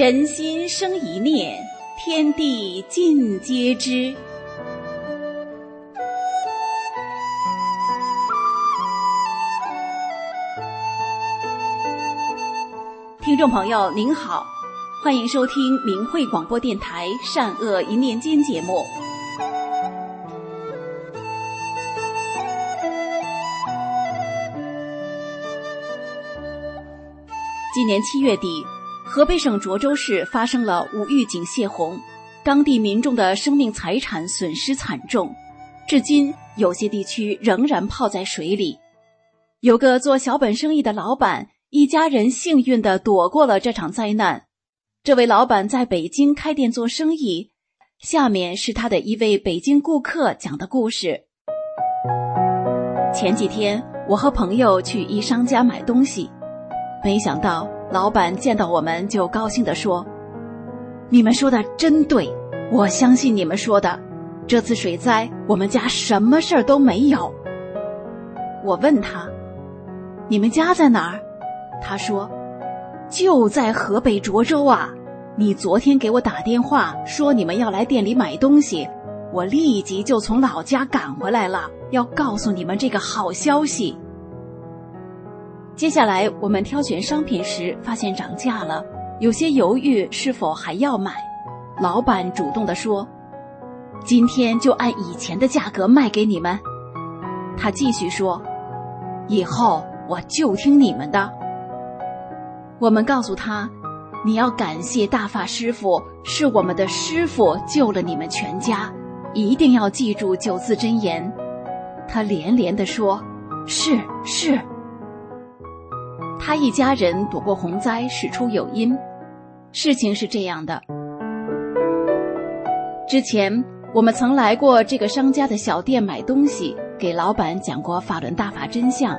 人心生一念，天地尽皆知。听众朋友您好，欢迎收听明慧广播电台《善恶一念间》节目。今年七月底。河北省涿州市发生了五预警泄洪，当地民众的生命财产损失惨重，至今有些地区仍然泡在水里。有个做小本生意的老板，一家人幸运的躲过了这场灾难。这位老板在北京开店做生意，下面是他的一位北京顾客讲的故事。前几天，我和朋友去一商家买东西，没想到。老板见到我们就高兴地说：“你们说的真对，我相信你们说的。这次水灾，我们家什么事儿都没有。”我问他：“你们家在哪儿？”他说：“就在河北涿州啊。”你昨天给我打电话说你们要来店里买东西，我立即就从老家赶回来了，要告诉你们这个好消息。接下来，我们挑选商品时发现涨价了，有些犹豫是否还要买。老板主动的说：“今天就按以前的价格卖给你们。”他继续说：“以后我就听你们的。”我们告诉他：“你要感谢大法师傅，是我们的师傅救了你们全家，一定要记住九字真言。”他连连的说：“是是。”他一家人躲过洪灾，事出有因。事情是这样的：之前我们曾来过这个商家的小店买东西，给老板讲过法轮大法真相，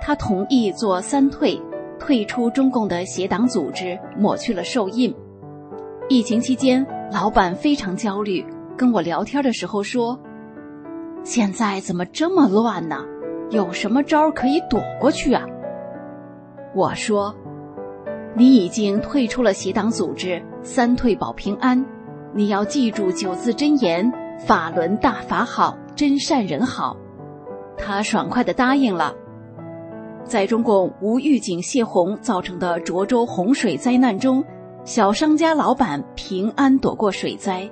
他同意做三退，退出中共的邪党组织，抹去了受印。疫情期间，老板非常焦虑，跟我聊天的时候说：“现在怎么这么乱呢？有什么招可以躲过去啊？”我说：“你已经退出了邪党组织，三退保平安。你要记住九字真言：法轮大法好，真善人好。”他爽快的答应了。在中共无预警泄洪造成的涿州洪水灾难中，小商家老板平安躲过水灾，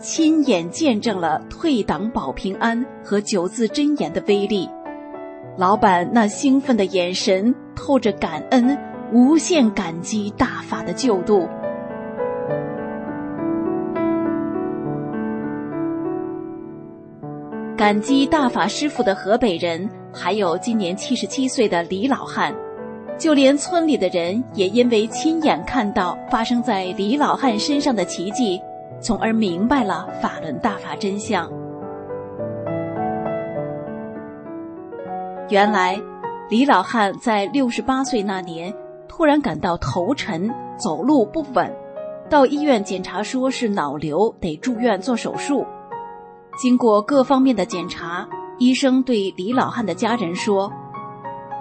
亲眼见证了退党保平安和九字真言的威力。老板那兴奋的眼神透着感恩，无限感激大法的救度。感激大法师傅的河北人，还有今年七十七岁的李老汉，就连村里的人也因为亲眼看到发生在李老汉身上的奇迹，从而明白了法轮大法真相。原来，李老汉在六十八岁那年突然感到头沉、走路不稳，到医院检查说是脑瘤，得住院做手术。经过各方面的检查，医生对李老汉的家人说：“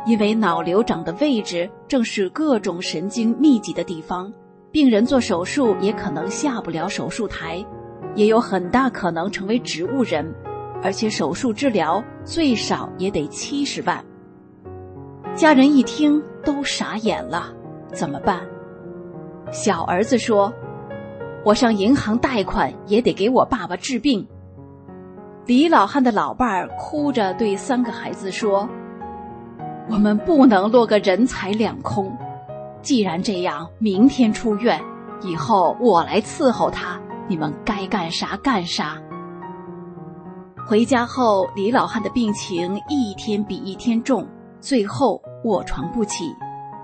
因为脑瘤长的位置正是各种神经密集的地方，病人做手术也可能下不了手术台，也有很大可能成为植物人。而且手术治疗最少也得七十万。家人一听都傻眼了，怎么办？小儿子说：“我上银行贷款也得给我爸爸治病。”李老汉的老伴儿哭着对三个孩子说：“我们不能落个人财两空。既然这样，明天出院，以后我来伺候他，你们该干啥干啥。”回家后，李老汉的病情一天比一天重。最后卧床不起，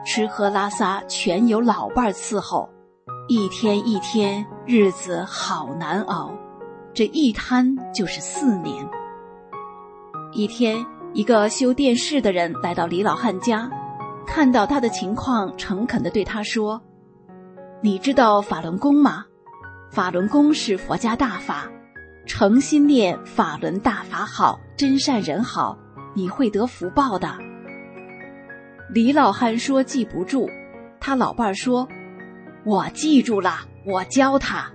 吃喝拉撒全由老伴儿伺候，一天一天日子好难熬，这一瘫就是四年。一天，一个修电视的人来到李老汉家，看到他的情况，诚恳地对他说：“你知道法轮功吗？法轮功是佛家大法，诚心念法轮大法好，真善人好，你会得福报的。”李老汉说：“记不住。”他老伴儿说：“我记住了，我教他。”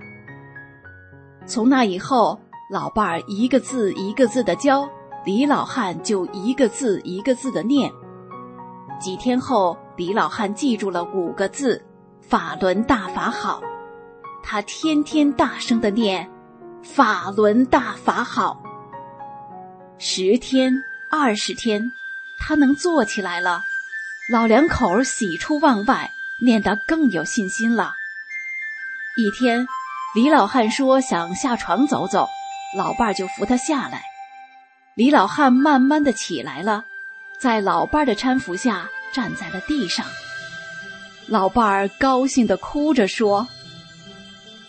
从那以后，老伴儿一个字一个字的教，李老汉就一个字一个字的念。几天后，李老汉记住了五个字：“法轮大法好。”他天天大声的念：“法轮大法好。”十天、二十天，他能坐起来了。老两口喜出望外，念得更有信心了。一天，李老汉说想下床走走，老伴儿就扶他下来。李老汉慢慢的起来了，在老伴儿的搀扶下站在了地上。老伴儿高兴的哭着说：“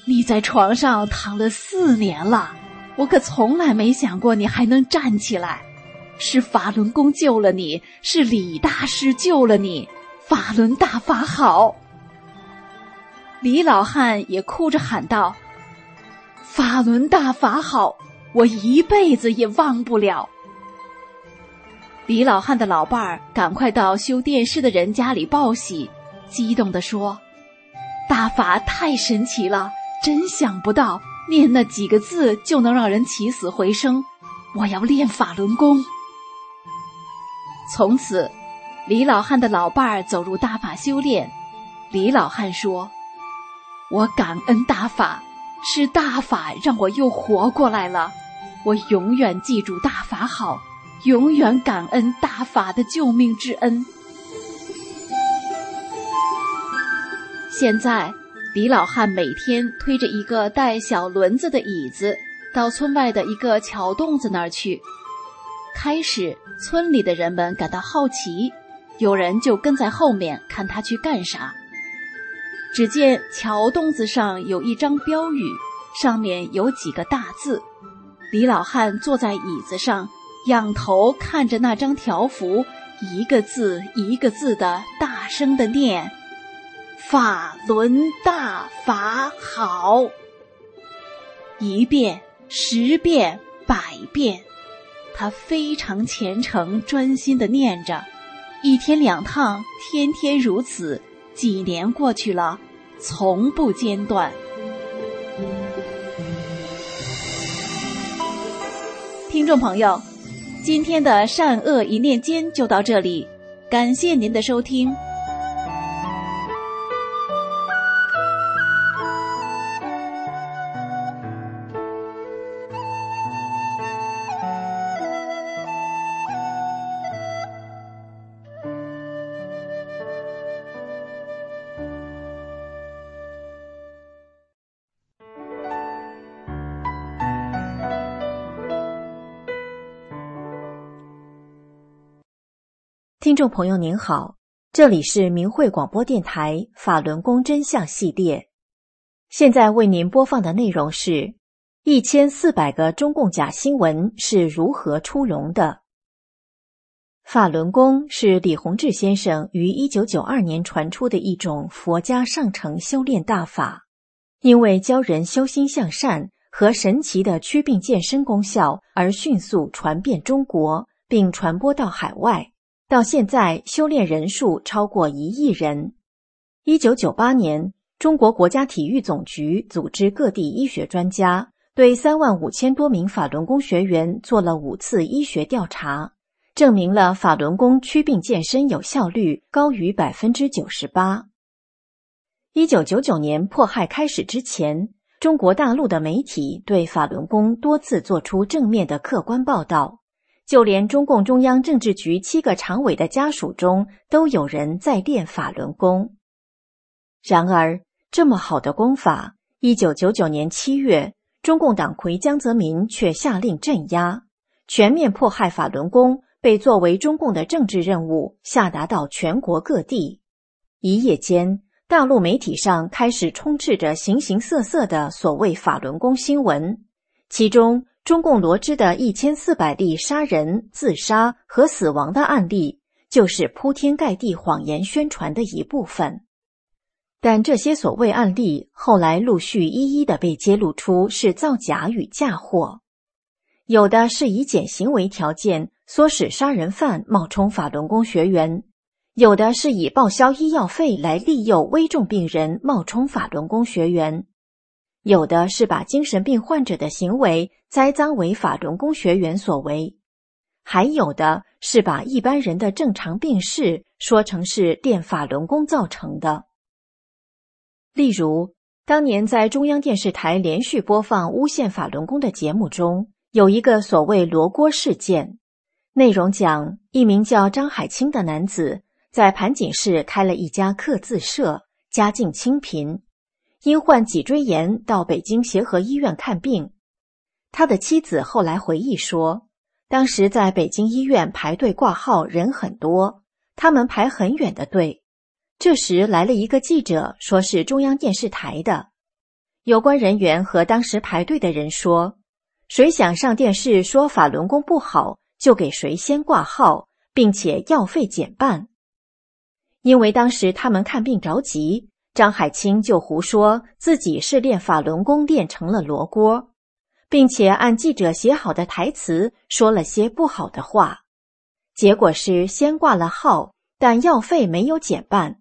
你在床上躺了四年了，我可从来没想过你还能站起来。”是法轮功救了你，是李大师救了你，法轮大法好。李老汉也哭着喊道：“法轮大法好，我一辈子也忘不了。”李老汉的老伴儿赶快到修电视的人家里报喜，激动地说：“大法太神奇了，真想不到念那几个字就能让人起死回生，我要练法轮功。”从此，李老汉的老伴儿走入大法修炼。李老汉说：“我感恩大法，是大法让我又活过来了。我永远记住大法好，永远感恩大法的救命之恩。”现在，李老汉每天推着一个带小轮子的椅子，到村外的一个桥洞子那儿去。开始，村里的人们感到好奇，有人就跟在后面看他去干啥。只见桥洞子上有一张标语，上面有几个大字。李老汉坐在椅子上，仰头看着那张条幅，一个字一个字的大声的念：“法轮大法好。”一遍，十遍，百遍。他非常虔诚、专心的念着，一天两趟，天天如此。几年过去了，从不间断。听众朋友，今天的善恶一念间就到这里，感谢您的收听。听众朋友您好，这里是明慧广播电台法轮功真相系列，现在为您播放的内容是一千四百个中共假新闻是如何出笼的。法轮功是李洪志先生于一九九二年传出的一种佛家上乘修炼大法，因为教人修心向善和神奇的祛病健身功效而迅速传遍中国，并传播到海外。到现在，修炼人数超过一亿人。一九九八年，中国国家体育总局组织各地医学专家，对三万五千多名法轮功学员做了五次医学调查，证明了法轮功祛病健身有效率高于百分之九十八。一九九九年迫害开始之前，中国大陆的媒体对法轮功多次做出正面的客观报道，就连中共中央政治局七个常委的家属中都有人在练法轮功。然而，这么好的功法，一九九九年七月。中共党魁江泽民却下令镇压，全面迫害法轮功被作为中共的政治任务下达到全国各地。一夜间，大陆媒体上开始充斥着形形色色的所谓法轮功新闻，其中中共罗织的一千四百例杀人、自杀和死亡的案例，就是铺天盖地谎言宣传的一部分。但这些所谓案例后来陆续一一的被揭露出是造假与嫁祸，有的是以减刑为条件唆使杀人犯冒充法轮功学员，有的是以报销医药费来利诱危重病人冒充法轮功学员，有的是把精神病患者的行为栽赃为法轮功学员所为，还有的是把一般人的正常病逝说成是练法轮功造成的。例如，当年在中央电视台连续播放诬陷法轮功的节目中，有一个所谓“罗锅事件”，内容讲一名叫张海清的男子在盘锦市开了一家刻字社，家境清贫，因患脊椎炎到北京协和医院看病。他的妻子后来回忆说，当时在北京医院排队挂号人很多，他们排很远的队。这时来了一个记者，说是中央电视台的。有关人员和当时排队的人说：“谁想上电视说法轮功不好，就给谁先挂号，并且药费减半。”因为当时他们看病着急，张海清就胡说自己是练法轮功练成了罗锅，并且按记者写好的台词说了些不好的话。结果是先挂了号，但药费没有减半。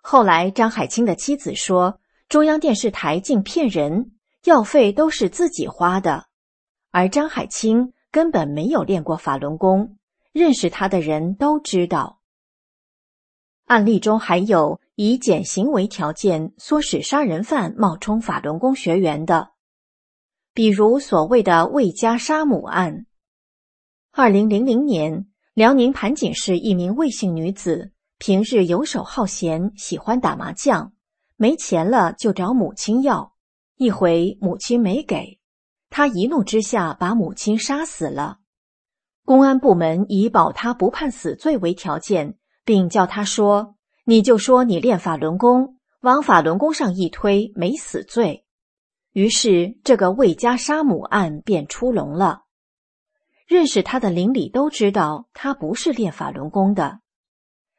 后来，张海清的妻子说：“中央电视台竟骗人，药费都是自己花的。”而张海清根本没有练过法轮功，认识他的人都知道。案例中还有以减刑为条件唆使杀人犯冒充法轮功学员的，比如所谓的“魏家杀母案”。二零零零年，辽宁盘锦市一名魏姓女子。平日游手好闲，喜欢打麻将，没钱了就找母亲要。一回母亲没给，他一怒之下把母亲杀死了。公安部门以保他不判死罪为条件，并叫他说：“你就说你练法轮功，往法轮功上一推，没死罪。”于是这个魏家杀母案便出笼了。认识他的邻里都知道他不是练法轮功的。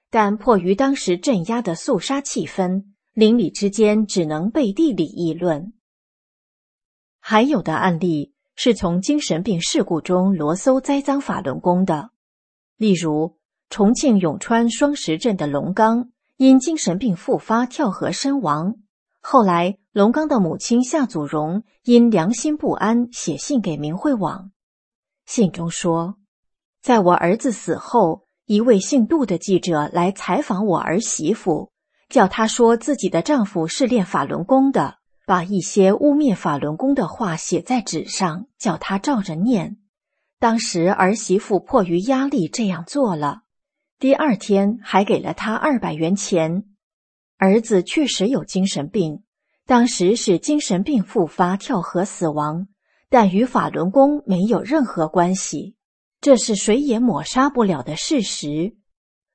但迫于当时镇压的肃杀气氛，邻里之间只能背地里议论。还有的案例是从精神病事故中罗搜栽赃法轮功的，例如重庆永川双石镇的龙刚因精神病复发跳河身亡。后来，龙刚的母亲夏祖荣因良心不安，写信给明慧网，信中说：“在我儿子死后。”一位姓杜的记者来采访我儿媳妇，叫她说自己的丈夫是练法轮功的，把一些污蔑法轮功的话写在纸上，叫她照着念。当时儿媳妇迫于压力这样做了，第二天还给了他二百元钱。儿子确实有精神病，当时是精神病复发跳河死亡，但与法轮功没有任何关系。这是谁也抹杀不了的事实。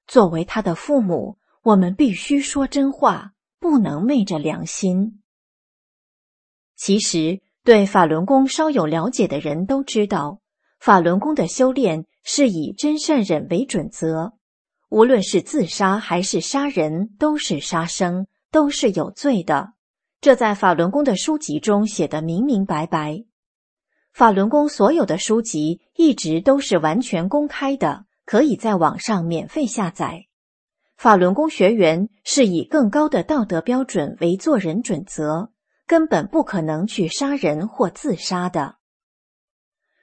作为他的父母，我们必须说真话，不能昧着良心。其实，对法轮功稍有了解的人都知道，法轮功的修炼是以真善忍为准则。无论是自杀还是杀人，都是杀生，都是有罪的。这在法轮功的书籍中写得明明白白。法轮功所有的书籍一直都是完全公开的，可以在网上免费下载。法轮功学员是以更高的道德标准为做人准则，根本不可能去杀人或自杀的。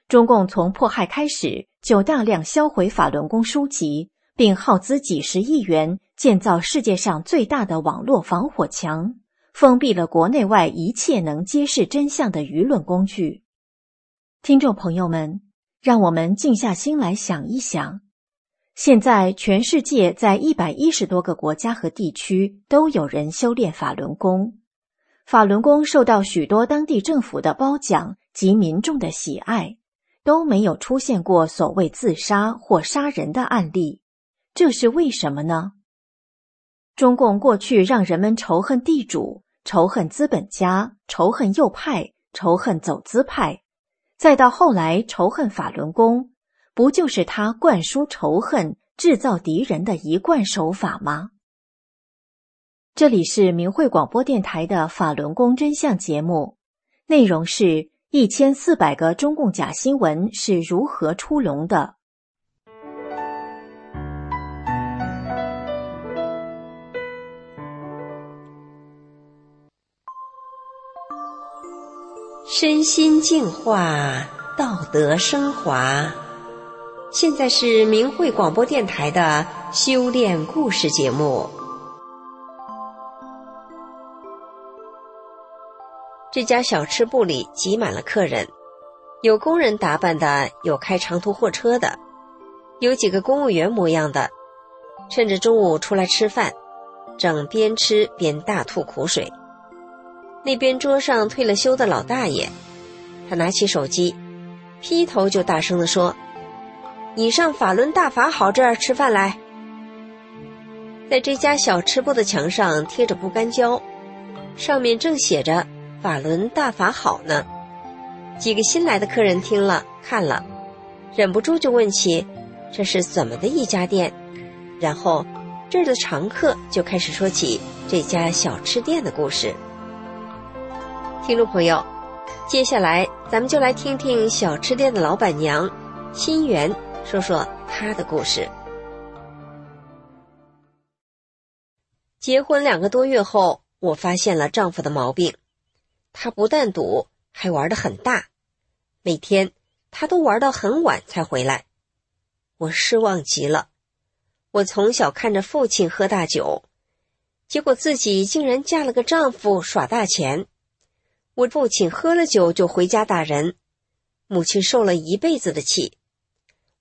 中共从迫害开始就大量销毁法轮功书籍，并耗资几十亿元建造世界上最大的网络防火墙，封闭了国内外一切能揭示真相的舆论工具。听众朋友们，让我们静下心来想一想：现在全世界在一百一十多个国家和地区都有人修炼法轮功，法轮功受到许多当地政府的褒奖及民众的喜爱。都没有出现过所谓自杀或杀人的案例，这是为什么呢？中共过去让人们仇恨地主、仇恨资本家、仇恨右派、仇恨走资派，再到后来仇恨法轮功，不就是他灌输仇恨、制造敌人的一贯手法吗？这里是明慧广播电台的法轮功真相节目，内容是。一千四百个中共假新闻是如何出笼的？身心净化，道德升华。现在是明慧广播电台的修炼故事节目。这家小吃部里挤满了客人，有工人打扮的，有开长途货车的，有几个公务员模样的，趁着中午出来吃饭，正边吃边大吐苦水。那边桌上退了休的老大爷，他拿起手机，劈头就大声地说：“你上法轮大法好这儿吃饭来。”在这家小吃部的墙上贴着不干胶，上面正写着。法轮大法好呢，几个新来的客人听了看了，忍不住就问起这是怎么的一家店，然后这儿的常客就开始说起这家小吃店的故事。听众朋友，接下来咱们就来听听小吃店的老板娘心源说说她的故事。结婚两个多月后，我发现了丈夫的毛病。他不但赌，还玩的很大，每天他都玩到很晚才回来，我失望极了。我从小看着父亲喝大酒，结果自己竟然嫁了个丈夫耍大钱。我父亲喝了酒就回家打人，母亲受了一辈子的气。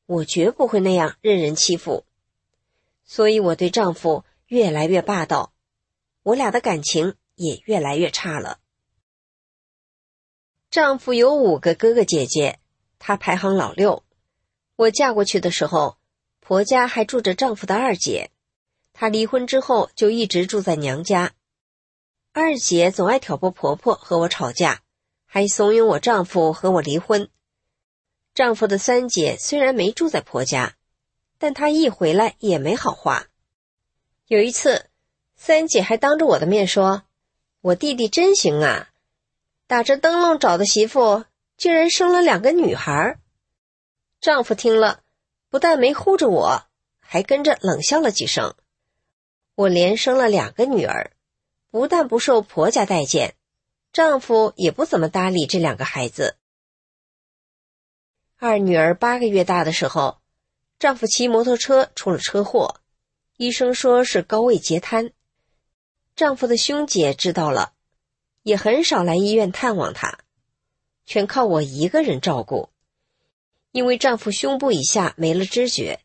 我绝不会那样任人欺负，所以我对丈夫越来越霸道，我俩的感情也越来越差了。丈夫有五个哥哥姐姐，他排行老六。我嫁过去的时候，婆家还住着丈夫的二姐。她离婚之后就一直住在娘家。二姐总爱挑拨婆婆和我吵架，还怂恿我丈夫和我离婚。丈夫的三姐虽然没住在婆家，但她一回来也没好话。有一次，三姐还当着我的面说：“我弟弟真行啊。”打着灯笼找的媳妇，竟然生了两个女孩。丈夫听了，不但没护着我，还跟着冷笑了几声。我连生了两个女儿，不但不受婆家待见，丈夫也不怎么搭理这两个孩子。二女儿八个月大的时候，丈夫骑摩托车出了车祸，医生说是高位截瘫。丈夫的兄姐知道了。也很少来医院探望她，全靠我一个人照顾。因为丈夫胸部以下没了知觉，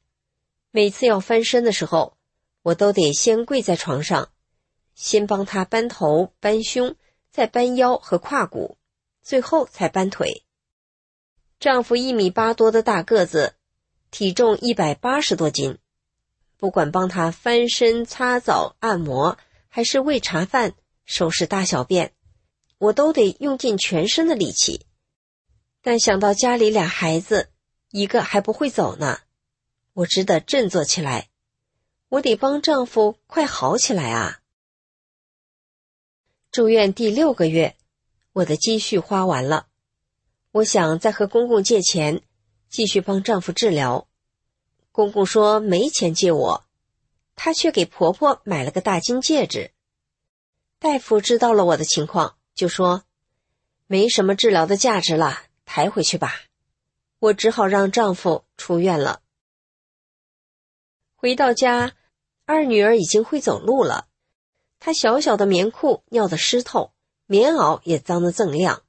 每次要翻身的时候，我都得先跪在床上，先帮他搬头、搬胸，再搬腰和胯骨，最后才搬腿。丈夫一米八多的大个子，体重一百八十多斤，不管帮他翻身、擦澡、按摩，还是喂茶饭、收拾大小便。我都得用尽全身的力气，但想到家里俩孩子，一个还不会走呢，我只得振作起来。我得帮丈夫快好起来啊！住院第六个月，我的积蓄花完了，我想再和公公借钱，继续帮丈夫治疗。公公说没钱借我，他却给婆婆买了个大金戒指。大夫知道了我的情况。就说：“没什么治疗的价值了，抬回去吧。”我只好让丈夫出院了。回到家，二女儿已经会走路了，她小小的棉裤尿得湿透，棉袄也脏得锃亮，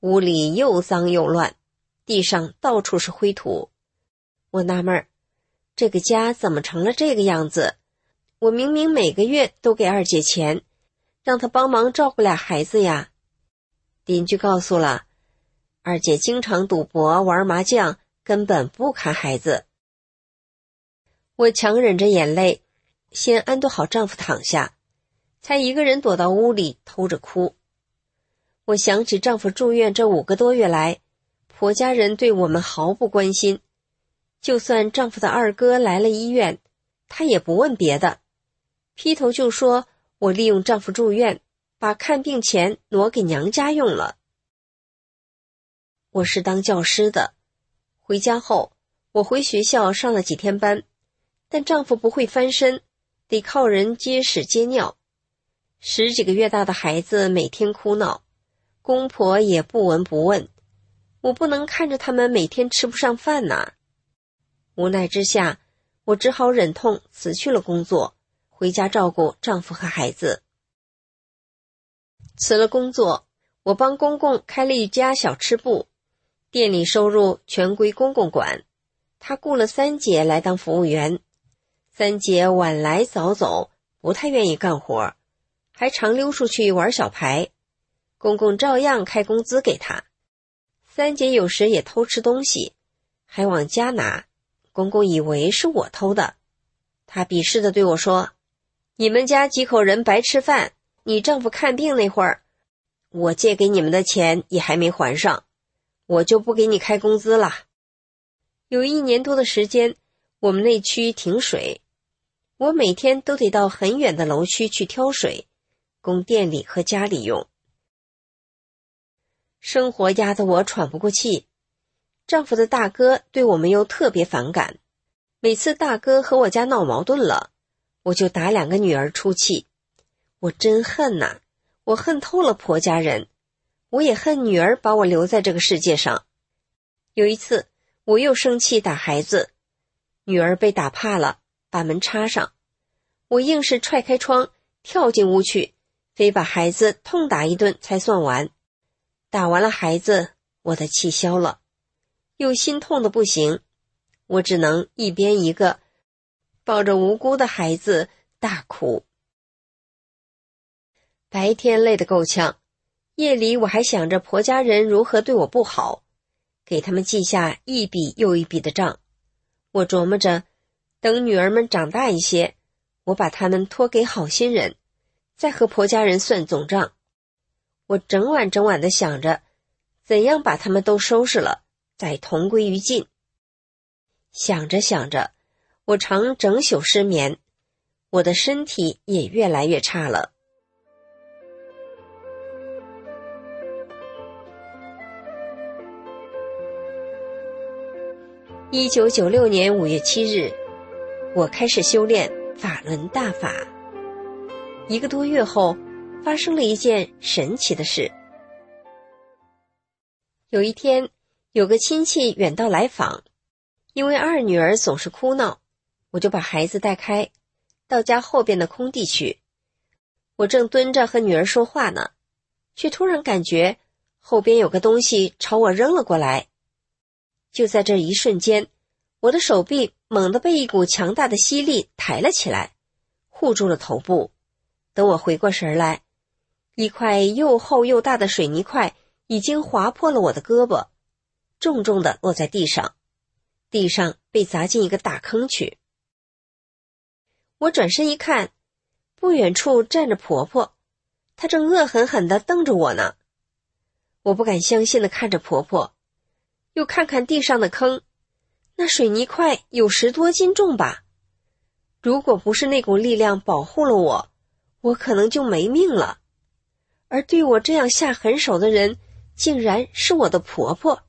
屋里又脏又乱，地上到处是灰土。我纳闷儿，这个家怎么成了这个样子？我明明每个月都给二姐钱，让她帮忙照顾俩孩子呀。邻居告诉了，二姐经常赌博、玩麻将，根本不看孩子。我强忍着眼泪，先安顿好丈夫躺下，她一个人躲到屋里偷着哭。我想起丈夫住院这五个多月来，婆家人对我们毫不关心，就算丈夫的二哥来了医院，他也不问别的。劈头就说：“我利用丈夫住院，把看病钱挪给娘家用了。”我是当教师的，回家后我回学校上了几天班，但丈夫不会翻身，得靠人接屎接尿。十几个月大的孩子每天哭闹，公婆也不闻不问，我不能看着他们每天吃不上饭呐。无奈之下，我只好忍痛辞去了工作。回家照顾丈夫和孩子。辞了工作，我帮公公开了一家小吃部，店里收入全归公公管。他雇了三姐来当服务员，三姐晚来早走，不太愿意干活，还常溜出去玩小牌。公公照样开工资给他。三姐有时也偷吃东西，还往家拿，公公以为是我偷的，他鄙视的对我说。你们家几口人白吃饭？你丈夫看病那会儿，我借给你们的钱也还没还上，我就不给你开工资了。有一年多的时间，我们那区停水，我每天都得到很远的楼区去挑水，供店里和家里用。生活压得我喘不过气，丈夫的大哥对我们又特别反感，每次大哥和我家闹矛盾了。我就打两个女儿出气，我真恨呐！我恨透了婆家人，我也恨女儿把我留在这个世界上。有一次，我又生气打孩子，女儿被打怕了，把门插上，我硬是踹开窗跳进屋去，非把孩子痛打一顿才算完。打完了孩子，我的气消了，又心痛的不行，我只能一边一个。抱着无辜的孩子大哭。白天累得够呛，夜里我还想着婆家人如何对我不好，给他们记下一笔又一笔的账。我琢磨着，等女儿们长大一些，我把他们托给好心人，在和婆家人算总账。我整晚整晚的想着，怎样把他们都收拾了，再同归于尽。想着想着。我常整宿失眠，我的身体也越来越差了。一九九六年五月七日，我开始修炼法轮大法。一个多月后，发生了一件神奇的事。有一天，有个亲戚远道来访，因为二女儿总是哭闹。我就把孩子带开，到家后边的空地去。我正蹲着和女儿说话呢，却突然感觉后边有个东西朝我扔了过来。就在这一瞬间，我的手臂猛地被一股强大的吸力抬了起来，护住了头部。等我回过神来，一块又厚又大的水泥块已经划破了我的胳膊，重重的落在地上，地上被砸进一个大坑去。我转身一看，不远处站着婆婆，她正恶狠狠地瞪着我呢。我不敢相信的看着婆婆，又看看地上的坑，那水泥块有十多斤重吧？如果不是那股力量保护了我，我可能就没命了。而对我这样下狠手的人，竟然是我的婆婆。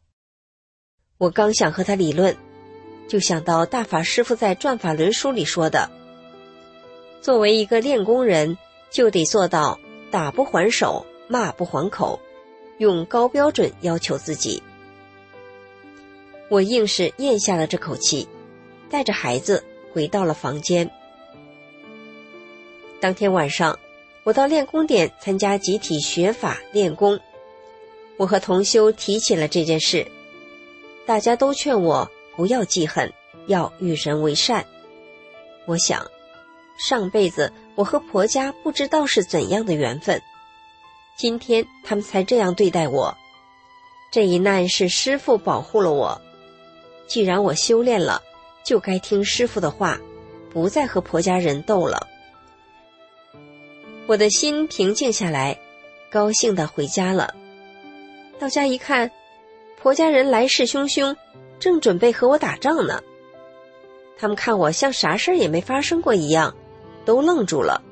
我刚想和她理论，就想到大法师父在《转法轮》书里说的。作为一个练功人，就得做到打不还手，骂不还口，用高标准要求自己。我硬是咽下了这口气，带着孩子回到了房间。当天晚上，我到练功点参加集体学法练功，我和同修提起了这件事，大家都劝我不要记恨，要与人为善。我想，上辈子我和婆家不知道是怎样的缘分，今天他们才这样对待我。这一难是师傅保护了我。既然我修炼了，就该听师傅的话，不再和婆家人斗了。我的心平静下来，高兴的回家了。到家一看，婆家人来势汹汹，正准备和我打仗呢。他们看我像啥事儿也没发生过一样，都愣住了。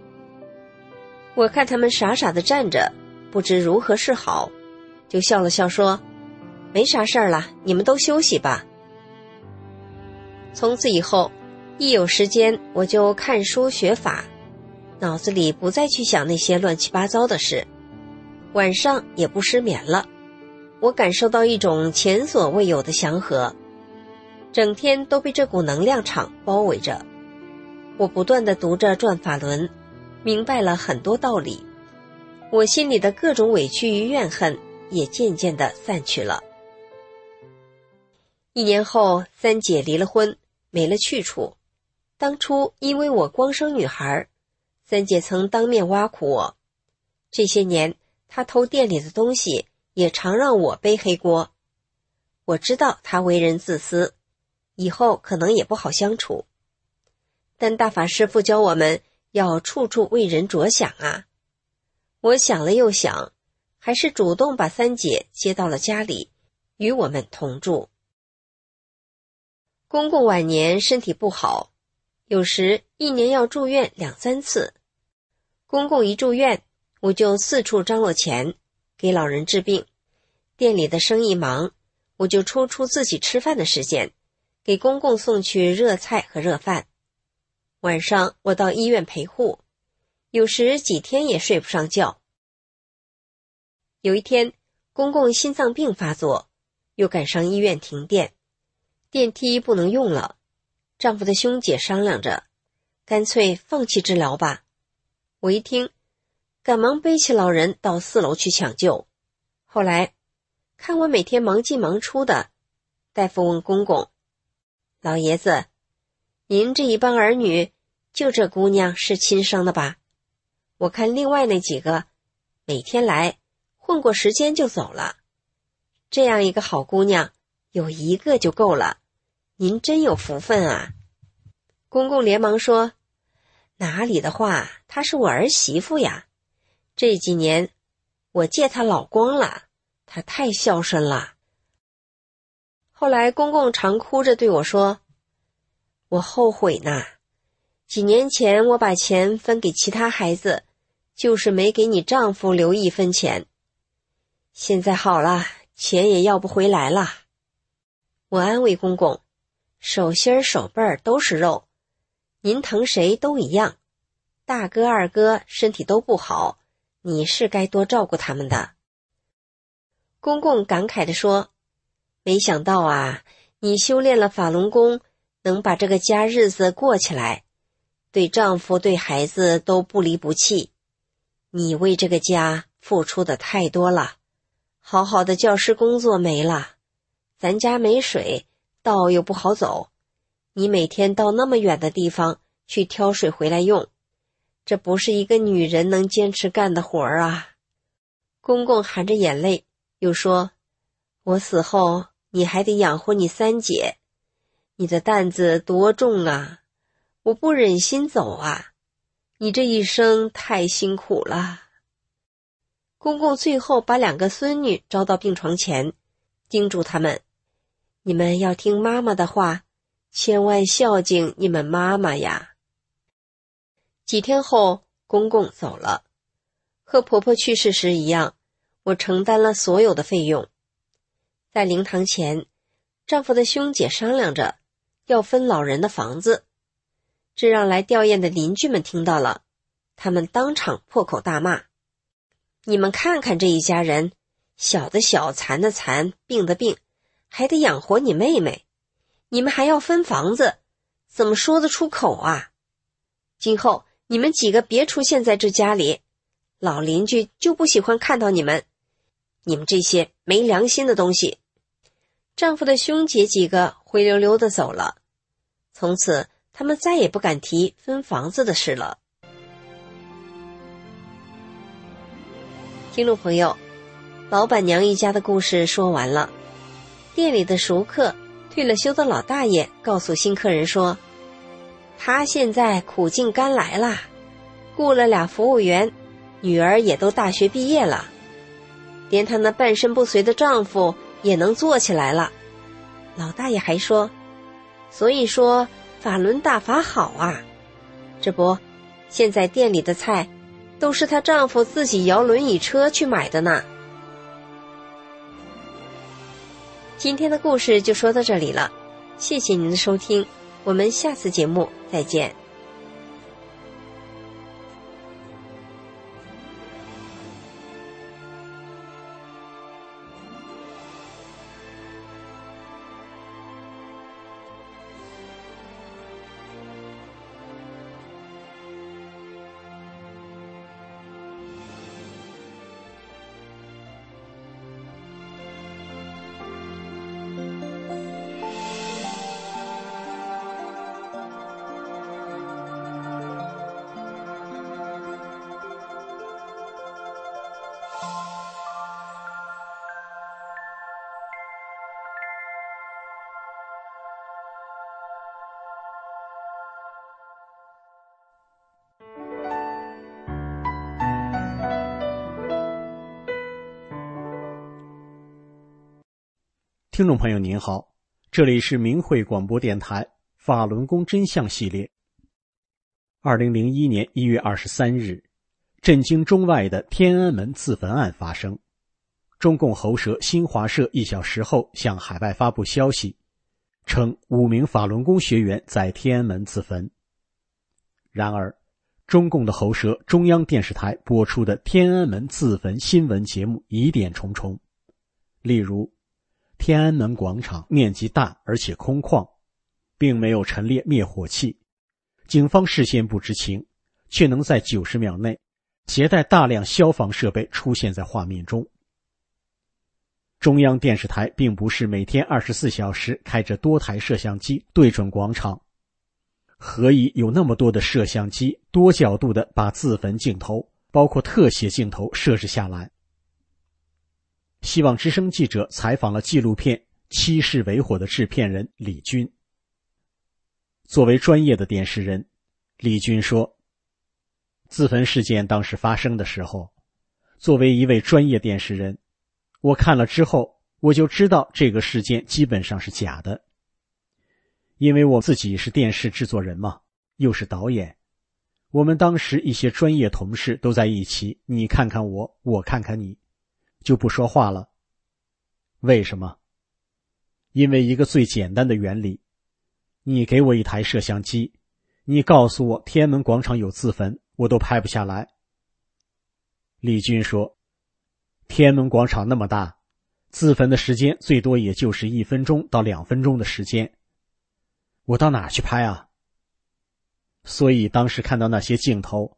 我看他们傻傻的站着，不知如何是好，就笑了笑说：“没啥事儿了，你们都休息吧。”从此以后，一有时间我就看书学法，脑子里不再去想那些乱七八糟的事，晚上也不失眠了。我感受到一种前所未有的祥和，整天都被这股能量场包围着。我不断的读着转法轮，明白了很多道理，我心里的各种委屈与怨恨也渐渐的散去了。一年后，三姐离了婚。没了去处。当初因为我光生女孩，三姐曾当面挖苦我。这些年，她偷店里的东西，也常让我背黑锅。我知道她为人自私，以后可能也不好相处。但大法师父教我们要处处为人着想啊！我想了又想，还是主动把三姐接到了家里，与我们同住。公公晚年身体不好，有时一年要住院两三次。公公一住院，我就四处张罗钱给老人治病。店里的生意忙，我就抽出自己吃饭的时间，给公公送去热菜和热饭。晚上我到医院陪护，有时几天也睡不上觉。有一天，公公心脏病发作，又赶上医院停电。电梯不能用了，丈夫的兄姐商量着，干脆放弃治疗吧。我一听，赶忙背起老人到四楼去抢救。后来，看我每天忙进忙出的，大夫问公公：“老爷子，您这一帮儿女，就这姑娘是亲生的吧？我看另外那几个，每天来混过时间就走了。这样一个好姑娘。”有一个就够了，您真有福分啊！公公连忙说：“哪里的话，她是我儿媳妇呀。这几年我借她老光了，她太孝顺了。”后来公公常哭着对我说：“我后悔呢，几年前我把钱分给其他孩子，就是没给你丈夫留一分钱。现在好了，钱也要不回来了。”我安慰公公：“手心儿、手背儿都是肉，您疼谁都一样。大哥、二哥身体都不好，你是该多照顾他们的。”公公感慨地说：“没想到啊，你修炼了法轮功，能把这个家日子过起来，对丈夫、对孩子都不离不弃。你为这个家付出的太多了，好好的教师工作没了。”咱家没水，道又不好走，你每天到那么远的地方去挑水回来用，这不是一个女人能坚持干的活儿啊！公公含着眼泪又说：“我死后你还得养活你三姐，你的担子多重啊！我不忍心走啊！你这一生太辛苦了。”公公最后把两个孙女招到病床前，叮嘱他们。你们要听妈妈的话，千万孝敬你们妈妈呀。几天后，公公走了，和婆婆去世时一样，我承担了所有的费用。在灵堂前，丈夫的兄姐商量着要分老人的房子，这让来吊唁的邻居们听到了，他们当场破口大骂。你们看看这一家人，小的小，残的残，病的病，还得养活你妹妹，你们还要分房子，怎么说得出口啊？今后你们几个别出现在这家里，老邻居就不喜欢看到你们，你们这些没良心的东西。”丈夫的兄姐几个灰溜溜的走了，从此他们再也不敢提分房子的事了。听众朋友，老板娘一家的故事说完了。店里的熟客退了休的老大爷告诉新客人说：“他现在苦尽甘来啦，雇了俩服务员，女儿也都大学毕业了，连他那半身不遂的丈夫也能做起来了。”老大爷还说：“所以说法轮大法好啊，这不，现在店里的菜。”都是她丈夫自己摇轮椅车去买的呢。今天的故事就说到这里了，谢谢您的收听，我们下次节目再见。听众朋友您好，这里是明慧广播电台法轮功真相系列。二零零一年一月二十三日，震惊中外的天安门自焚案发生。中共喉舌新华社一小时后向海外发布消息，称五名法轮功学员在天安门自焚。然而，中共的喉舌中央电视台播出的天安门自焚新闻节目疑点重重，例如。天安门广场面积大，而且空旷，并没有陈列灭火器。警方事先不知情，却能在九十秒内携带大量消防设备出现在画面中。中央电视台并不是每天二十四小时开着多台摄像机对准广场，何以有那么多的摄像机多角度的把自焚镜头，包括特写镜头设置下来？希望之声记者采访了纪录片《七世为火》的制片人李军。作为专业的电视人，李军说：“自焚事件当时发生的时候，作为一位专业电视人，我看了之后，我就知道这个事件基本上是假的。因为我自己是电视制作人嘛，又是导演，我们当时一些专业同事都在一起，你看看我，我看看你。”就不说话了。为什么？因为一个最简单的原理：你给我一台摄像机，你告诉我天安门广场有自焚，我都拍不下来。李军说：“天安门广场那么大，自焚的时间最多也就是一分钟到两分钟的时间，我到哪去拍啊？”所以当时看到那些镜头，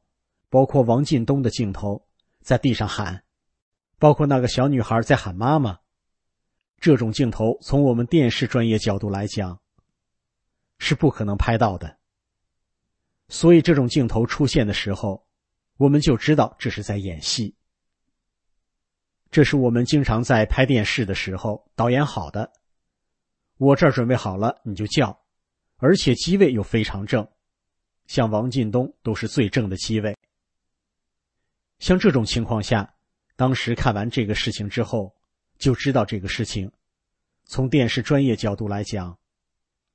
包括王进东的镜头，在地上喊。包括那个小女孩在喊妈妈，这种镜头从我们电视专业角度来讲，是不可能拍到的。所以这种镜头出现的时候，我们就知道这是在演戏。这是我们经常在拍电视的时候导演好的，我这儿准备好了你就叫，而且机位又非常正，像王进东都是最正的机位。像这种情况下。当时看完这个事情之后，就知道这个事情，从电视专业角度来讲，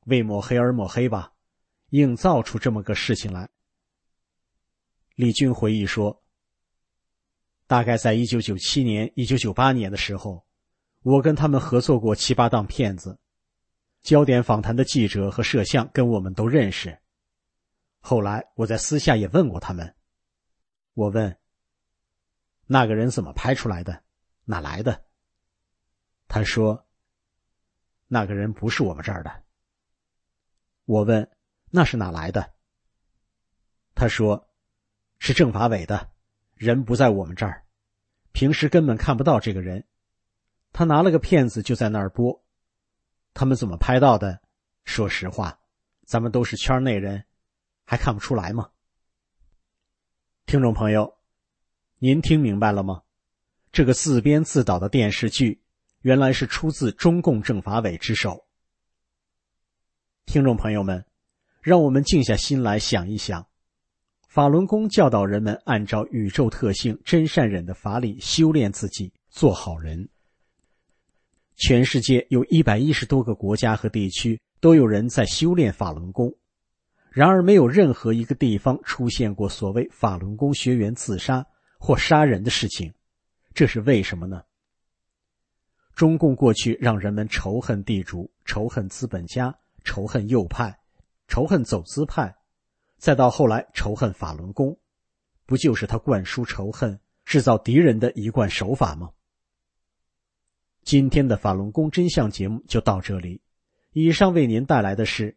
为抹黑而抹黑吧，硬造出这么个事情来。李军回忆说：“大概在一九九七年、一九九八年的时候，我跟他们合作过七八档片子，焦点访谈的记者和摄像跟我们都认识。后来我在私下也问过他们，我问。”那个人怎么拍出来的？哪来的？”他说：“那个人不是我们这儿的。”我问：“那是哪来的？”他说：“是政法委的，人不在我们这儿，平时根本看不到这个人。他拿了个片子就在那儿播，他们怎么拍到的？说实话，咱们都是圈内人，还看不出来吗？”听众朋友，您听明白了吗？这个自编自导的电视剧，原来是出自中共政法委之手。听众朋友们，让我们静下心来想一想。法轮功教导人们按照宇宙特性真善忍的法理修炼自己，做好人。全世界有一百一十多个国家和地区都有人在修炼法轮功，然而没有任何一个地方出现过所谓法轮功学员自杀或杀人的事情，这是为什么呢？中共过去让人们仇恨地主，仇恨资本家。仇恨右派，仇恨走资派，再到后来仇恨法轮功，不就是他灌输仇恨、制造敌人的一贯手法吗？今天的法轮功真相节目就到这里。以上为您带来的是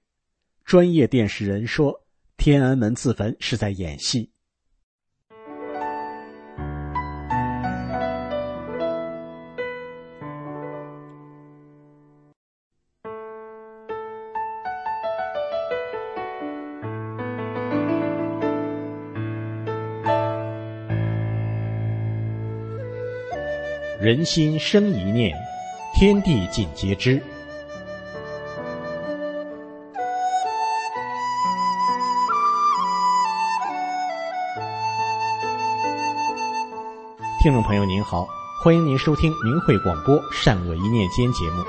专业电视人说天安门自焚是在演戏。人心生一念，天地尽皆知。听众朋友您好，欢迎您收听明慧广播《善恶一念间》节目。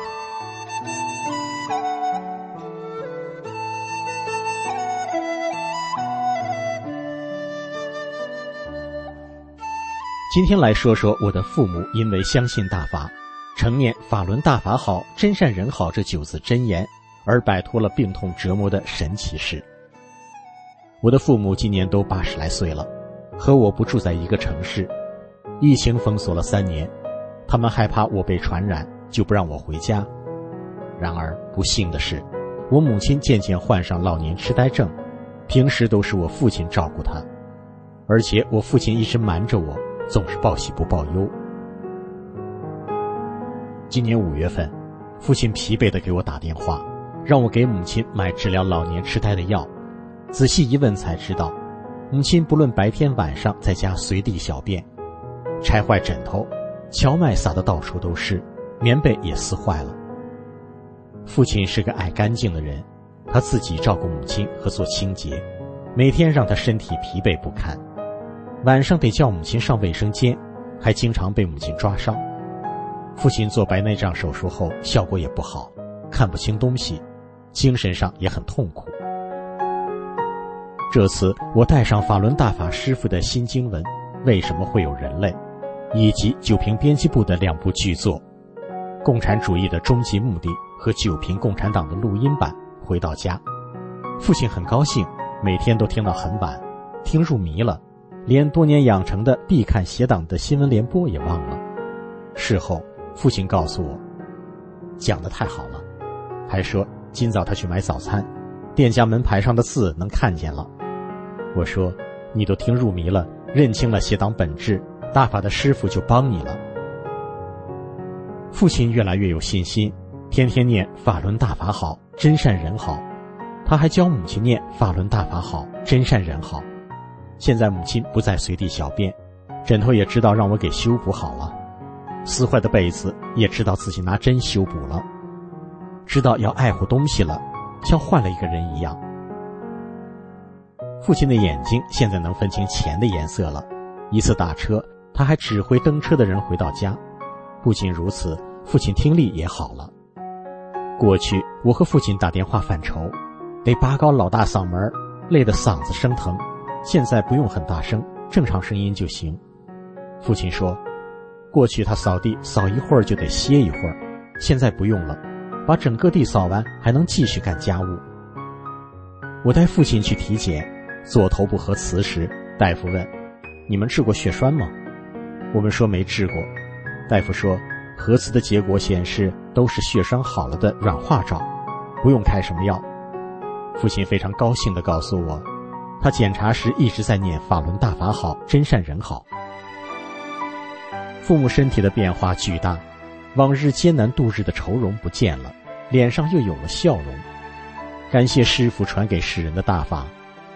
今天来说说我的父母因为相信大法，成念“法轮大法好，真善人好”这九字真言，而摆脱了病痛折磨的神奇事。我的父母今年都八十来岁了，和我不住在一个城市，疫情封锁了三年，他们害怕我被传染，就不让我回家。然而不幸的是，我母亲渐渐患上老年痴呆症，平时都是我父亲照顾她，而且我父亲一直瞒着我。总是报喜不报忧。今年五月份，父亲疲惫的给我打电话，让我给母亲买治疗老年痴呆的药。仔细一问才知道，母亲不论白天晚上在家随地小便，拆坏枕头，荞麦撒的到处都是，棉被也撕坏了。父亲是个爱干净的人，他自己照顾母亲和做清洁，每天让他身体疲惫不堪。晚上得叫母亲上卫生间，还经常被母亲抓伤。父亲做白内障手术后效果也不好，看不清东西，精神上也很痛苦。这次我带上法轮大法师傅的新经文《为什么会有人类》，以及九平编辑部的两部巨作《共产主义的终极目的》和九平共产党的录音版回到家，父亲很高兴，每天都听到很晚，听入迷了。连多年养成的必看邪党的新闻联播也忘了。事后，父亲告诉我，讲的太好了，还说今早他去买早餐，店家门牌上的字能看见了。我说，你都听入迷了，认清了邪党本质，大法的师傅就帮你了。父亲越来越有信心，天天念法轮大法好，真善人好。他还教母亲念法轮大法好，真善人好。现在母亲不再随地小便，枕头也知道让我给修补好了，撕坏的被子也知道自己拿针修补了，知道要爱护东西了，像换了一个人一样。父亲的眼睛现在能分清钱的颜色了，一次打车他还指挥登车的人回到家。不仅如此，父亲听力也好了。过去我和父亲打电话犯愁，得拔高老大嗓门，累得嗓子生疼。现在不用很大声，正常声音就行。父亲说，过去他扫地扫一会儿就得歇一会儿，现在不用了，把整个地扫完还能继续干家务。我带父亲去体检，做头部核磁时，大夫问：“你们治过血栓吗？”我们说没治过，大夫说核磁的结果显示都是血栓好了的软化状，不用开什么药。父亲非常高兴地告诉我，他检查时一直在念法轮大法好，真善人好。父母身体的变化巨大，往日艰难度日的愁容不见了，脸上又有了笑容。感谢师傅传给世人的大法，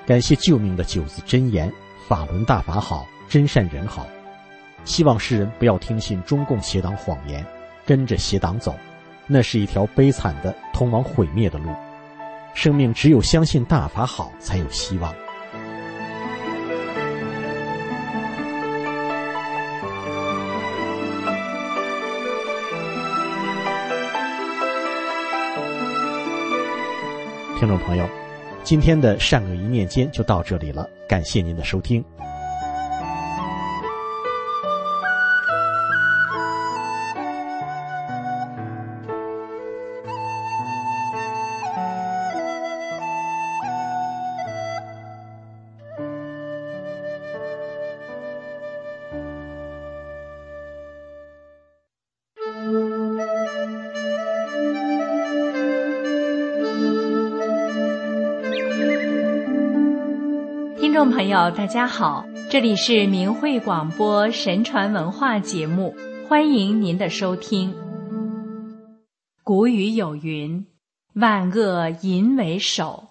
感谢救命的九字真言：法轮大法好，真善人好。希望世人不要听信中共邪党谎言，跟着邪党走，那是一条悲惨的通往毁灭的路。生命只有相信大法好，才有希望。听众朋友，今天的善恶一念间就到这里了，感谢您的收听。听众朋友，大家好，这里是明慧广播神传文化节目，欢迎您的收听。古语有云：“万恶淫为首，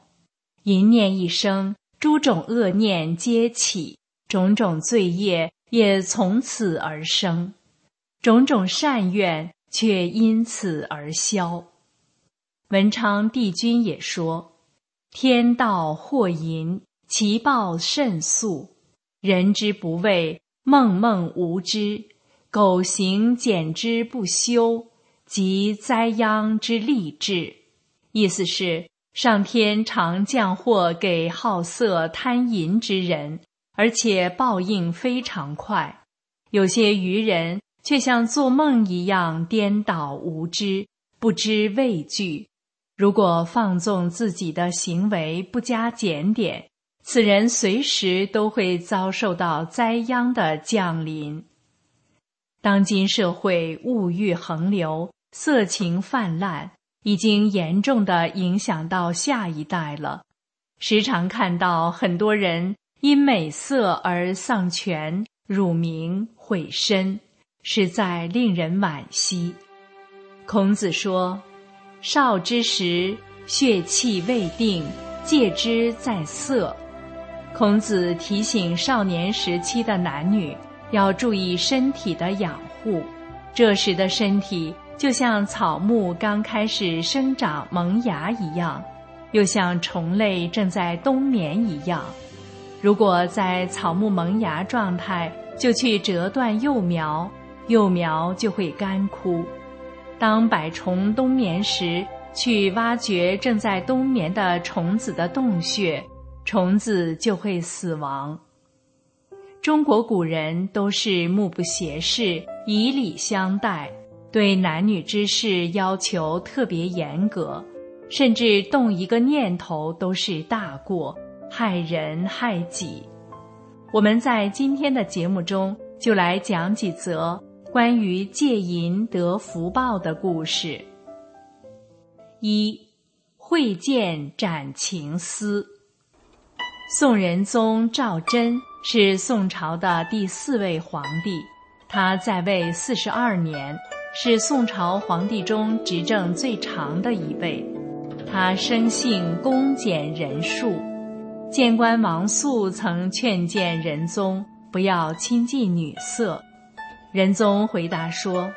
淫念一生，诸种恶念皆起，种种罪业也从此而生，种种善愿却因此而消。”文昌帝君也说：“天道祸淫。”其报甚速，人之不畏，梦梦无知，苟行俭之不修，即灾殃之励志。意思是，上天常降祸给好色贪淫之人，而且报应非常快。有些愚人却像做梦一样颠倒无知，不知畏惧。如果放纵自己的行为，不加检点。此人随时都会遭受到灾殃的降临。当今社会物欲横流、色情泛滥，已经严重的影响到下一代了。时常看到很多人因美色而丧权、辱名、毁身，实在令人惋惜。孔子说：“少之时，血气未定，戒之在色。”孔子提醒少年时期的男女要注意身体的养护，这时的身体就像草木刚开始生长萌芽一样，又像虫类正在冬眠一样。如果在草木萌芽状态就去折断幼苗，幼苗就会干枯；当百虫冬眠时，去挖掘正在冬眠的虫子的洞穴。虫子就会死亡。中国古人都是目不斜视，以礼相待，对男女之事要求特别严格，甚至动一个念头都是大过，害人害己。我们在今天的节目中就来讲几则关于戒淫得福报的故事。一，会见斩情丝。宋仁宗赵祯是宋朝的第四位皇帝，他在位四十二年，是宋朝皇帝中执政最长的一位。他生性恭俭仁恕，谏官王肃曾劝谏仁宗不要亲近女色，仁宗回答说：“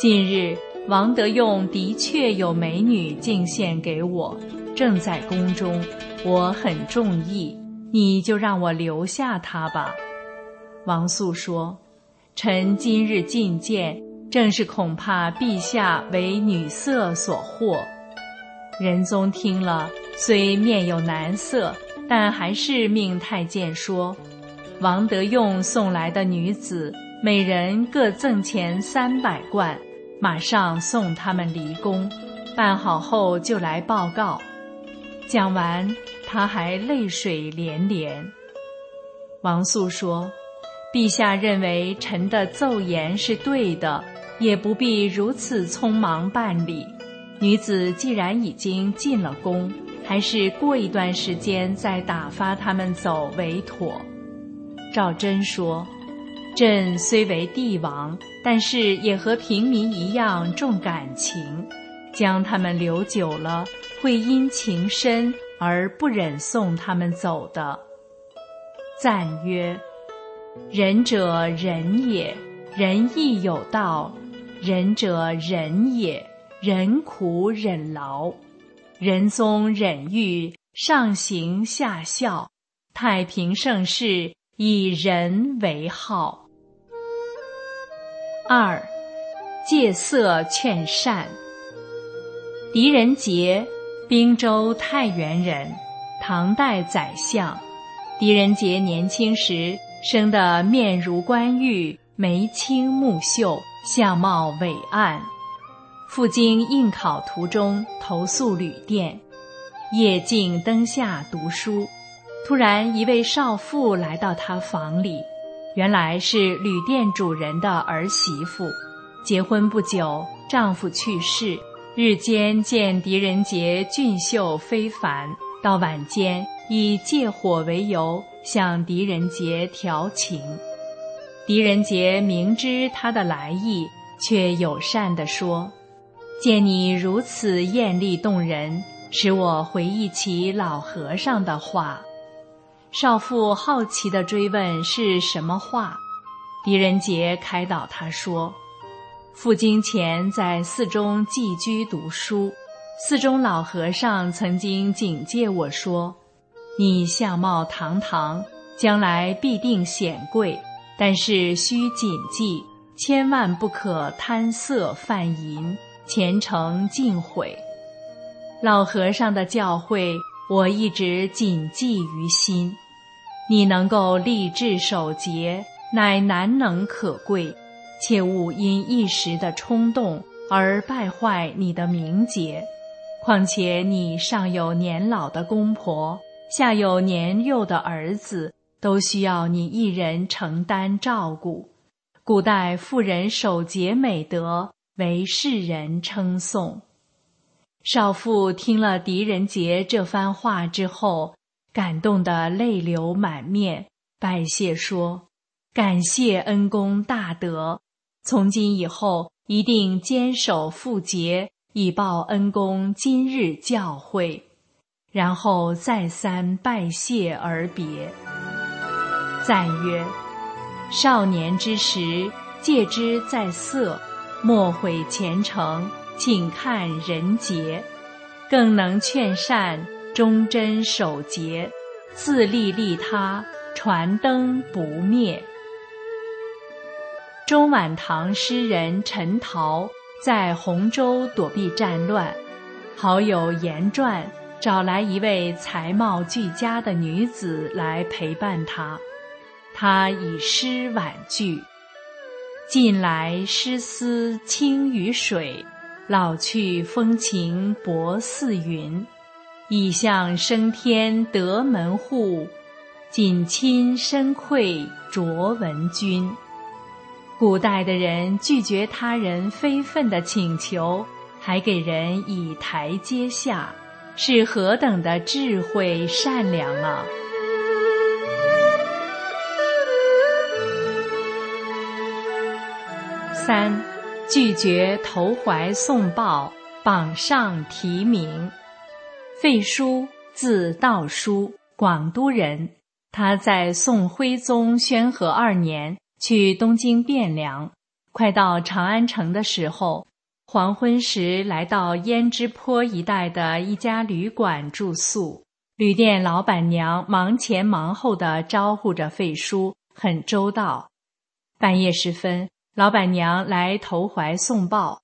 近日王德用的确有美女进献给我，正在宫中，我很中意。”你就让我留下他吧，王素说：“臣今日觐见，正是恐怕陛下为女色所惑。”仁宗听了，虽面有难色，但还是命太监说：“王德用送来的女子，每人各赠钱三百贯，马上送他们离宫，办好后就来报告。”讲完。他还泪水连连。王素说：“陛下认为臣的奏言是对的，也不必如此匆忙办理。女子既然已经进了宫，还是过一段时间再打发他们走为妥。赵祯说：“朕虽为帝王，但是也和平民一样重感情，将他们留久了，会因情深而不忍送他们走的。”赞曰：“仁者仁也，仁义有道；仁者仁也，忍苦忍劳。仁宗忍欲，上行下效，太平盛世以仁为号。二，戒色劝善。狄仁杰，滨州太原人，唐代宰相。狄仁杰年轻时生得面如冠玉，眉清目秀，相貌伟岸。赴京应考途中投宿旅店，夜静灯下读书，突然一位少妇来到他房里，原来是旅店主人的儿媳妇。结婚不久，丈夫去世，日间见狄仁杰俊秀非凡，到晚间。以借火为由向狄仁杰调情，狄仁杰明知他的来意，却友善地说：“见你如此艳丽动人，使我回忆起老和尚的话。”少妇好奇地追问是什么话，狄仁杰开导他说：“赴京前在寺中寄居读书，寺中老和尚曾经警戒我说。”你相貌堂堂，将来必定显贵，但是需谨记，千万不可贪色犯淫，前程尽毁。老和尚的教诲，我一直谨记于心。你能够立志守节，乃难能可贵，切勿因一时的冲动而败坏你的名节。况且你上有年老的公婆。下有年幼的儿子，都需要你一人承担照顾。古代妇人守节美德，为世人称颂。少妇听了狄仁杰这番话之后，感动得泪流满面，拜谢说：“感谢恩公大德，从今以后一定坚守妇节，以报恩公今日教诲。”然后再三拜谢而别。赞曰：少年之时，戒之在色，莫毁前程，请看人杰。更能劝善，忠贞守节，自利利他，传灯不灭。中晚唐诗人陈陶在洪州躲避战乱，好友严传。找来一位才貌俱佳的女子来陪伴他，他以诗婉拒：“近来诗思清于水，老去风情薄似云。已向升天得门户，锦衾深愧卓文君。”古代的人拒绝他人非分的请求，还给人以台阶下。是何等的智慧善良啊！三，拒绝投怀送抱，榜上提名。费叔，字道叔，广都人。他在宋徽宗宣和二年去东京汴梁，快到长安城的时候。黄昏时，来到胭脂坡一带的一家旅馆住宿。旅店老板娘忙前忙后的招呼着费叔，很周到。半夜时分，老板娘来投怀送抱。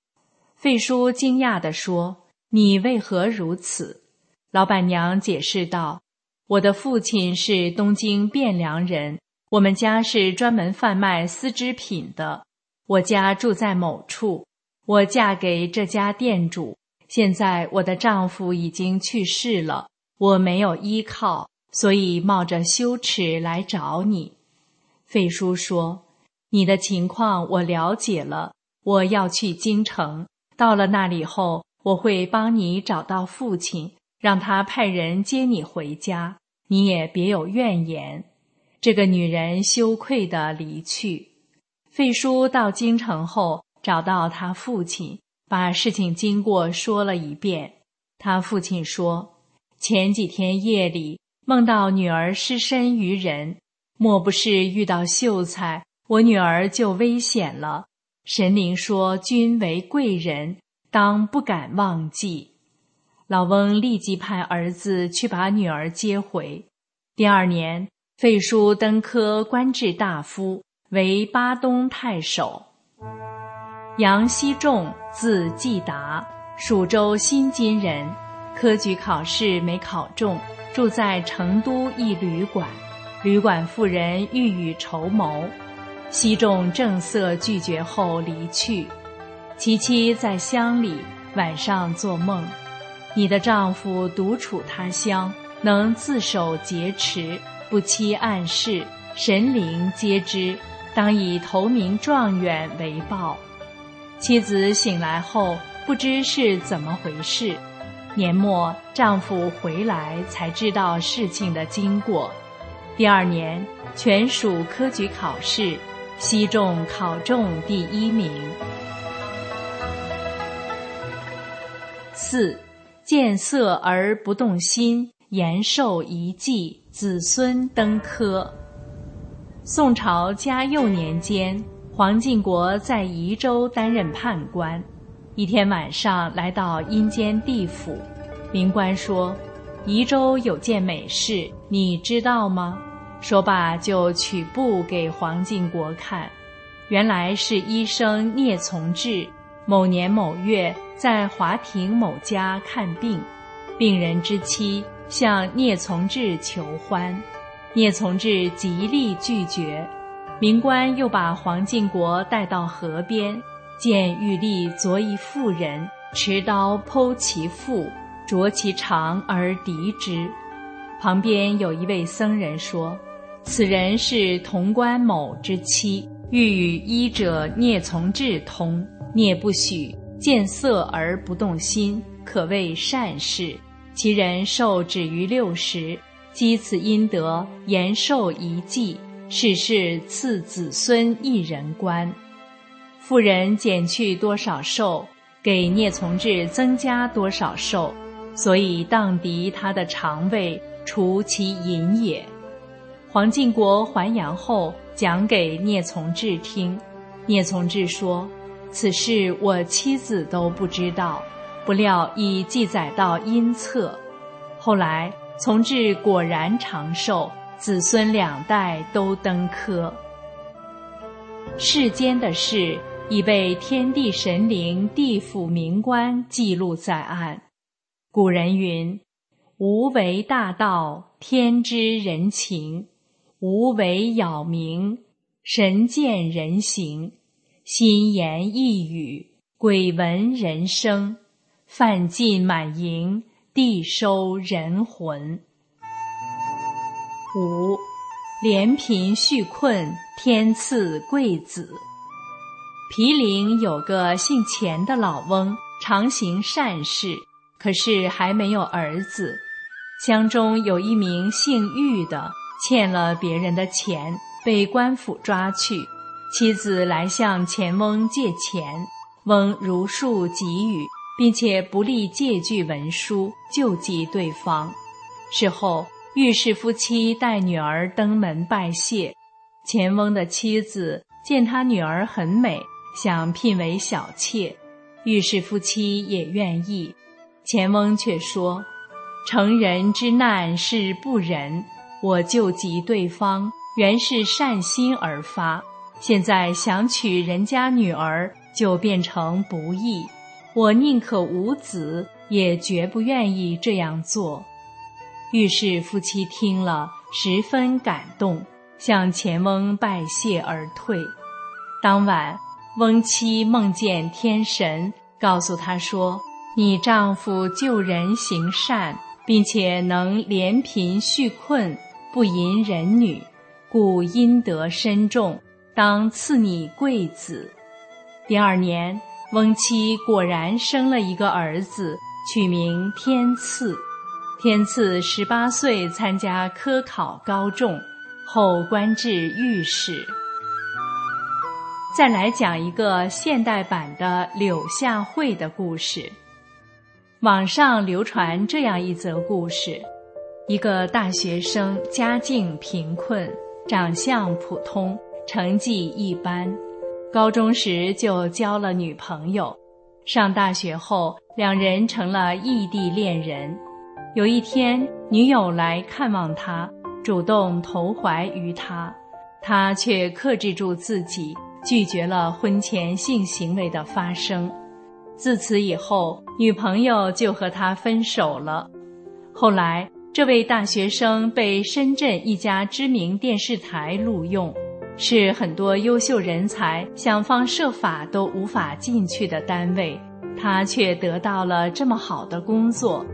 费叔惊讶地说：“你为何如此？”老板娘解释道：“我的父亲是东京汴梁人，我们家是专门贩卖丝织品的。我家住在某处。”我嫁给这家店主，现在我的丈夫已经去世了，我没有依靠，所以冒着羞耻来找你。费叔说：“你的情况我了解了，我要去京城。到了那里后，我会帮你找到父亲，让他派人接你回家。你也别有怨言。”这个女人羞愧地离去。费叔到京城后，找到他父亲，把事情经过说了一遍。他父亲说：“前几天夜里梦到女儿失身于人。”莫不是遇到秀才，我女儿就危险了。神灵说：“君为贵人，当不敢忘记。”老翁立即派儿子去把女儿接回。第二年，费书登科，官至大夫，为巴东太守。杨希仲，字季达，蜀州新津人，科举考试没考中，住在成都一旅馆。旅馆妇人欲与筹谋，希仲正色拒绝后离去。其妻在乡里，晚上做梦，你的丈夫独处他乡，能自守节持，不欺暗室，神灵皆知，当以投名状元为报。妻子醒来后，不知是怎么回事。年末丈夫回来，才知道事情的经过。第二年，全属科举考试，西中考中第一名。四，见色而不动心，延寿遗迹，子孙登科。宋朝嘉佑年间，黄晋国在宜州担任判官，一天晚上来到阴间地府，民官说。宜州有件美事，你知道吗？说罢就取布给黄晋国看，原来是医生聂从志某年某月在华亭某家看病，病人之妻向聂从志求欢，聂从志极力拒绝。民官又把黄晋国带到河边，见玉立着一妇人持刀剖其腹。着其肠而敌之，旁边有一位僧人说：“此人是潼关某之妻，欲与医者聂从志通，聂不许，见色而不动心，可谓善事。其人寿止于六十，积此阴德，延寿一计，世世赐子孙一人官。妇人减去多少寿，给聂从志增加多少寿。”所以，荡涤他的肠胃，除其淫也。黄晋国还阳后，讲给聂从志听。聂从志说：“此事我妻子都不知道，不料已记载到阴册。”后来，从志果然长寿，子孙两代都登科。世间的事已被天地神灵、地府冥官记录在案。古人云：“无为大道，天知人情；无为杳冥，神见人行。心言一语，鬼闻人声。饭尽满盈，地收人魂。”五，连贫续困，天赐贵子。毗陵有个姓钱的老翁，常行善事。可是还没有儿子，乡中有一名姓玉的欠了别人的钱，被官府抓去。妻子来向钱翁借钱，翁如数给予，并且不立借据文书，救济对方。事后，玉氏夫妻带女儿登门拜谢。钱翁的妻子见他女儿很美，想聘为小妾，玉氏夫妻也愿意。钱翁却说：“成人之难是不仁，我救济对方原是善心而发，现在想娶人家女儿就变成不义。我宁可无子，也绝不愿意这样做。”于是夫妻听了十分感动，向钱翁拜谢而退。当晚，翁妻梦见天神，告诉他说。你丈夫救人行善，并且能怜贫恤困，不淫人女，故阴德深重，当赐你贵子。第二年，翁妻果然生了一个儿子，取名天赐。天赐十八岁参加科考高中，后官至御史。再来讲一个现代版的柳下惠的故事。网上流传这样一则故事：一个大学生家境贫困，长相普通，成绩一般，高中时就交了女朋友，上大学后两人成了异地恋人。有一天，女友来看望他，主动投怀于他，他却克制住自己，拒绝了婚前性行为的发生。自此以后，女朋友就和他分手了。后来，这位大学生被深圳一家知名电视台录用，是很多优秀人才想方设法都无法进去的单位。他却得到了这么好的工作。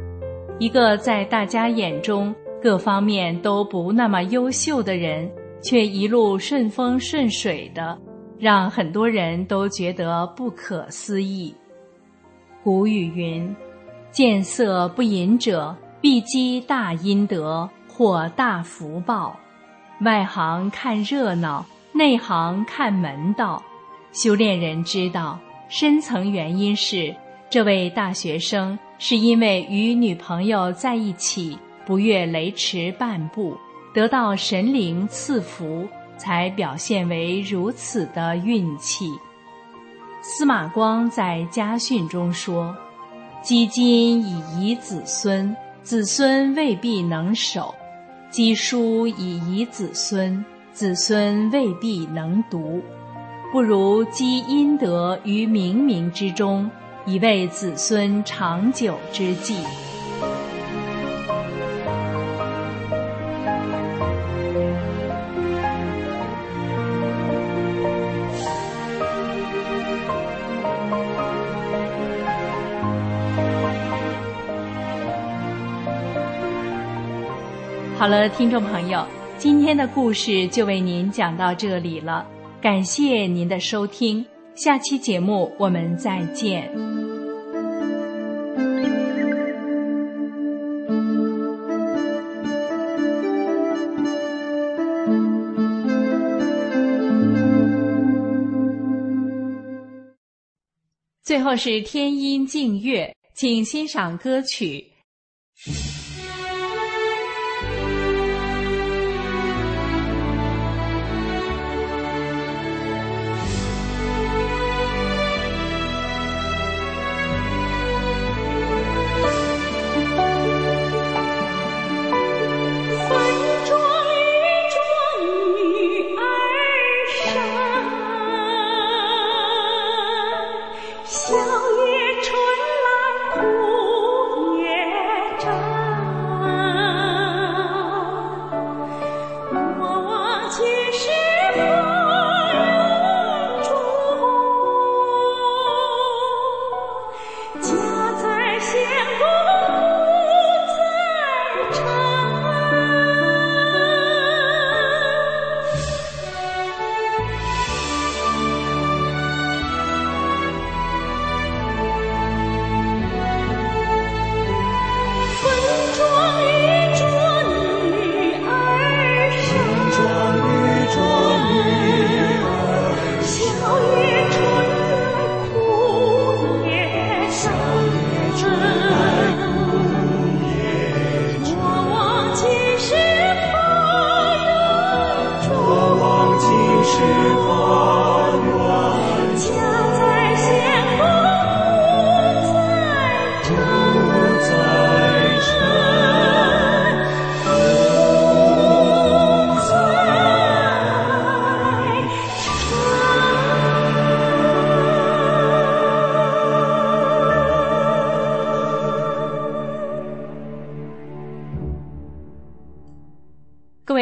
一个在大家眼中各方面都不那么优秀的人，却一路顺风顺水的，让很多人都觉得不可思议。古语云：“见色不淫者，必积大阴德，获大福报。”外行看热闹，内行看门道。修炼人知道，深层原因是这位大学生是因为与女朋友在一起，不越雷池半步，得到神灵赐福，才表现为如此的运气。司马光在家训中说：“积金以遗子孙，子孙未必能守；积书以遗子孙，子孙未必能读。不如积阴德于冥冥之中，以为子孙长久之计。”好了，听众朋友，今天的故事就为您讲到这里了，感谢您的收听，下期节目我们再见。最后是天音静月，请欣赏歌曲。